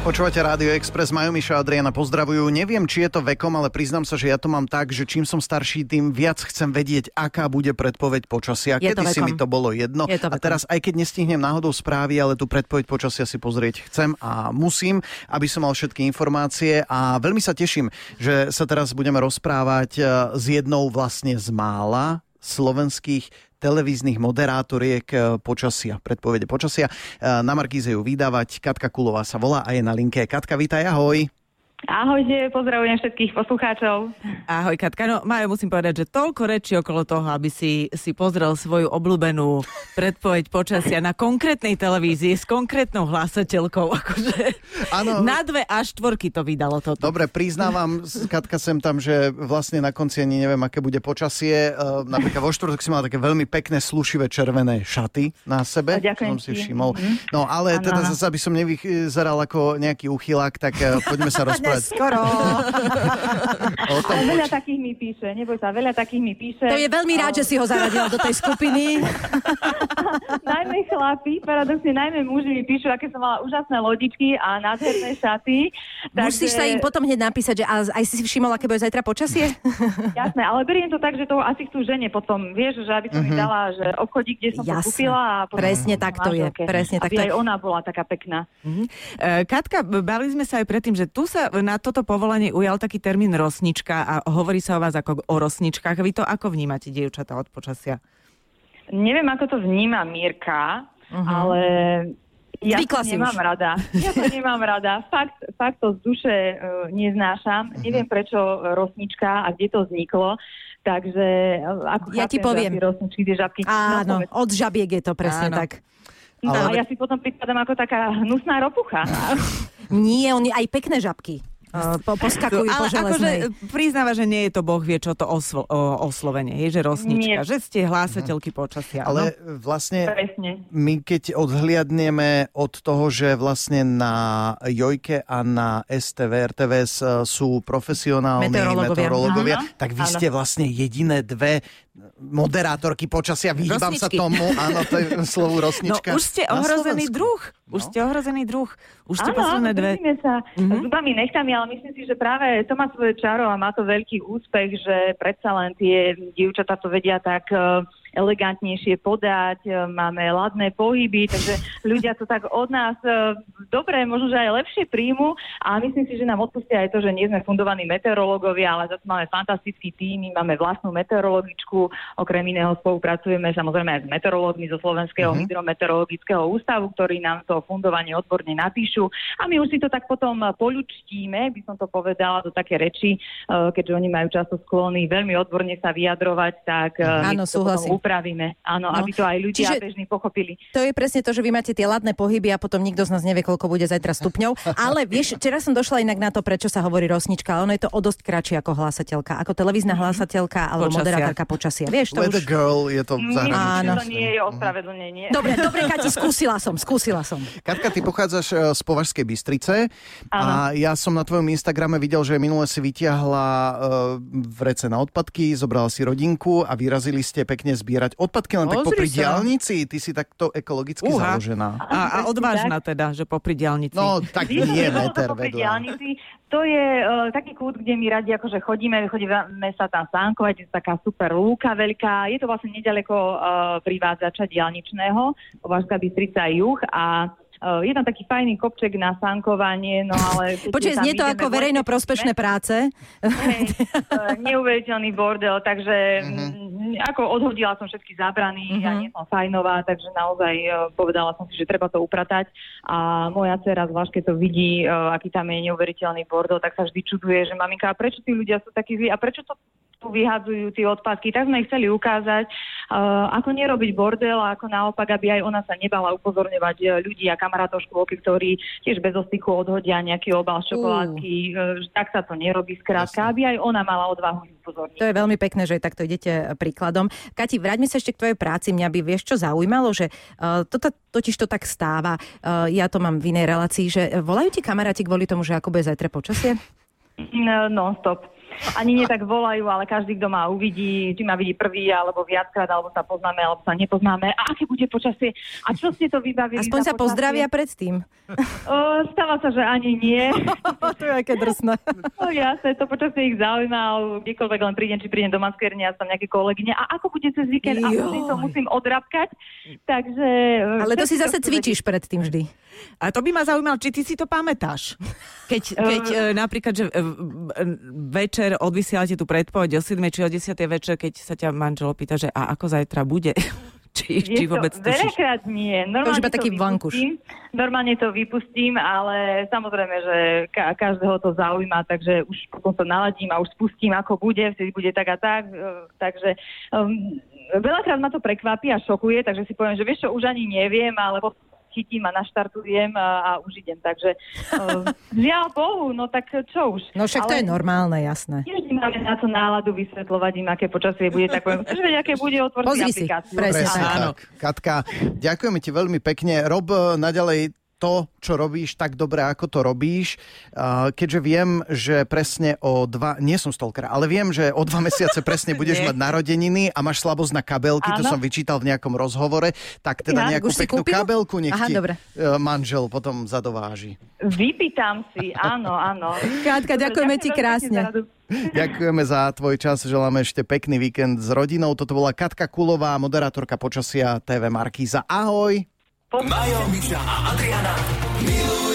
Počúvate Rádio Express, Majo Miša Adriana pozdravujú. Neviem, či je to vekom, ale priznám sa, že ja to mám tak, že čím som starší, tým viac chcem vedieť, aká bude predpoveď počasia. Je Kedy si mi to bolo jedno. Je to a teraz, aj keď nestihnem náhodou správy, ale tú predpoveď počasia si pozrieť chcem a musím, aby som mal všetky informácie a veľmi sa teším, že sa teraz budeme rozprávať e, s jednou vlastne z mála slovenských televíznych moderátoriek e, počasia, predpovede počasia. E, Na Markíze ju vydávať. Katka Kulová sa volá a je na linke. Katka, vítaj, ahoj. Ahojte, pozdravujem všetkých poslucháčov. Ahoj Katka, no Majo, musím povedať, že toľko rečí okolo toho, aby si, si pozrel svoju obľúbenú predpoveď počasia na konkrétnej televízii s konkrétnou hlásateľkou, akože Áno. na dve a štvorky to vydalo toto. Dobre, priznávam, Katka, sem tam, že vlastne na konci ani neviem, aké bude počasie. E, Napríklad vo štvrtok si mala také veľmi pekné, slušivé červené šaty na sebe. A ďakujem som si všimol. No ale Áno, teda zase, aby som nevyzeral ako nejaký uchylák, tak e, poďme sa rozprávať Skoro. o tom. Ale veľa takých mi píše, neboj sa, veľa takých mi píše. To je veľmi rád, že si ho zaradila do tej skupiny. najmä chlapi, paradoxne najmä muži mi píšu, aké som mala úžasné lodičky a nádherné šaty. Musíš sa im potom hneď napísať, že a aj si si všimol, aké bude zajtra počasie? Jasné, ale beriem to tak, že to asi chcú žene potom, vieš, že aby som Mhm. mi dala, že obchodík, kde som to Jasné. kúpila a potom Presne tak to je, presne tak aby to je. aj ona bola taká pekná. Mhm. E, Katka, bavili sme sa aj predtým, že tu sa na toto povolanie ujal taký termín rosnička a hovorí sa o vás ako o rosničkách. Vy to ako vnímate, dievčatá od počasia? Neviem, ako to vníma Mírka, ale ja Zvykla to nemám už. rada. Ja to nemám rada. Fakt, fakt to z duše uh, neznášam. Neviem prečo rosnička a kde to vzniklo. Takže uh, ako Ja ti poviem. Rosničky, žabky. Áno, No, povedz. od žabiek je to presne Áno. tak. No, Ale- a ja si potom pripadám ako taká hnusná ropucha. Nie, oni aj pekné žabky. Uh, po, poskakujú po ale železnej. akože priznáva, že nie je to boh vie, čo to oslo, o, oslovenie, je, že rosnička, Nie. že ste hlásateľky počasia. Ale no? vlastne Presne. my keď odhliadneme od toho, že vlastne na Jojke a na STV, RTVS sú profesionálni Meteorológovia. meteorológovia, tak vy ste vlastne jediné dve moderátorky počasia. Vyhýbam sa Rosničky. tomu, áno, to je slovu no rosnička. už ste ohrozený druh. Už No. ste ohrozený druh. Už ste Áno, posledné áno, dve. držíme sa Mhm. zubami, nechtami, ale myslím si, že práve to má svoje čaro a má to veľký úspech, že predsa len tie dievčatá to vedia tak eh, elegantnejšie podať, e, máme ladné pohyby, takže ľudia to tak od nás e, dobre, možno, že aj lepšie príjmu a myslím si, že nám odpustia aj to, že nie sme fundovaní meteorológovia, ale zase máme fantastický tým, máme vlastnú meteorologičku, okrem iného spolupracujeme samozrejme aj s meteorológmi zo Slovenského Mhm. hydrometeorologického ústavu, ktorí nám to fundovanie odborne napíšu a my už si to tak potom poľučtíme, by som to povedala do také reči, e, keďže oni majú často sklony veľmi odborne sa vyjadrovať, tak Áno, súhlasím. Upravíme. Áno, No. aby to aj ľudia Čiže- bežní pochopili. To je presne to, že vy máte tie ladné pohyby a potom nikto z nás nevie, koľko bude zajtra stupňov. Ale vieš, včera som došla inak na to, prečo sa hovorí rosnička, ale ono je to o dosť kratšie ako hlásateľka, ako televízna hlásateľka alebo Počasia. moderátorka počasia. Vieš, to Weather už... girl je to zahraničí. Áno. to nie je ospravedlnenie. Dobre, dobre, Kati, skúsila som, skúsila som. Katka, ty pochádzaš e, z Považskej Bystrice a ja som na tvojom Instagrame videl, že minule si vytiahla e, vrece na odpadky, zobrala si rodinku a vyrazili ste pekne zbierať odpadky len tak Pozri popri sa. diálnici. Ty si takto ekologicky Uha. založená. A, a odvážna teda, že popri diálnici. No, tak nie meter vedľa. diaľnici, To je uh, taký kút, kde my radi akože chodíme, chodíme sa tam sánkovať, je to taká super lúka veľká. Je to vlastne nedaleko uh, privádzača diálničného, Považská Bystrica juh a uh, je tam taký fajný kopček na sánkovanie, no ale... tam znie to ako verejnoprospešné práce. Hej, e, neuveriteľný bordel, takže mm, ako odhodila som všetky zábrany, ja nie som fajnová, takže naozaj e, povedala som si, že treba to upratať. A moja dcera, zvlášť keď to vidí, e, aký tam je neuveriteľný bordel, tak sa vždy čuduje, že maminka, a prečo tí ľudia sú takí zlí? A prečo to tu vyhadzujú tie odpadky, tak sme chceli ukázať, uh, ako nerobiť bordel a ako naopak, aby aj ona sa nebala upozorňovať e, ľudí a kamarátov škôlky, ktorí tiež bez ostychu odhodia nejaký obal šokoládky, uh. tak sa to nerobí skrátka, aby aj ona mala odvahu upozorniť. To je veľmi pekné, že takto idete príkladom. Kati, vráťme sa ešte k tvojej práci. Mňa by vieš, čo zaujímalo, že uh, toto totiž to tak stáva. Uh, ja to mám v inej relácii, že volajú ti kamaráti kvôli tomu, že ako bude zajtra počasie? No, non stop. Ani nie tak volajú, ale každý, kto ma uvidí, či ma vidí prvý, alebo viackrát, alebo sa poznáme, alebo sa nepoznáme. A aké bude počasie? A čo ste to vybavili? Aspoň sa pozdravia predtým. O, stáva sa, že ani nie. to je aké drsné. No jasné, to počasie ich zaujíma, kdekoľvek len prídem, či prídem do maskérne a tam nejaké kolegyne. A ako bude cez víkend? A Joj. to musím odrabkať. Takže... Ale to si zase cvičíš predtým vždy. A to by ma zaujímalo, či ty si to pamätáš. Keď, keď e, napríklad, že e, e, večer odvysielate tú predpoveď o 7 či o 10 večer, keď sa ťa manžel opýta, že a ako zajtra bude? či, či vôbec tušíš? Veľakrát nie. Normálne už iba taký vankuš. Normálne to vypustím, ale samozrejme, že ka- každého to zaujíma, takže už potom to naladím a už spustím, ako bude, vtedy bude tak a tak. e, Takže um, veľakrát ma to prekvapí a šokuje, takže si poviem, že vieš čo, už ani neviem, ale potom chytím a naštartujem a, a už idem. Takže um, žiaľ Bohu, no tak čo už. No však to je Ale- normálne, jasné. Tiež nemáme na to náladu vysvetľovať im, aké počasie bude, tak poviem, chceš vedieť, aké bude, otvor si Pozri si, aplikáciu. presne Presne Áno. tak. Katka, ďakujeme ti veľmi pekne. Rob eh, naďalej to, čo robíš, tak dobre, ako to robíš. Keďže viem, že presne o dva, nie som stolker, ale viem, že o dva mesiace presne budeš mať narodeniny a máš slabosť na kabelky, to Áno. som vyčítal v nejakom rozhovore, tak teda Ja, nejakú peknú kúpil? kabelku nech Aha, ti dobre. eh, manžel potom zadováži. Vypýtam si, áno, áno. Kátka, ďakujeme ti krásne. Ďakujeme za tvoj čas, želáme ešte pekný víkend s rodinou. Toto bola Katka Kulová, moderátorka počasia TV Markíza. Ahoj! Majo, Miša a Adriana. milujú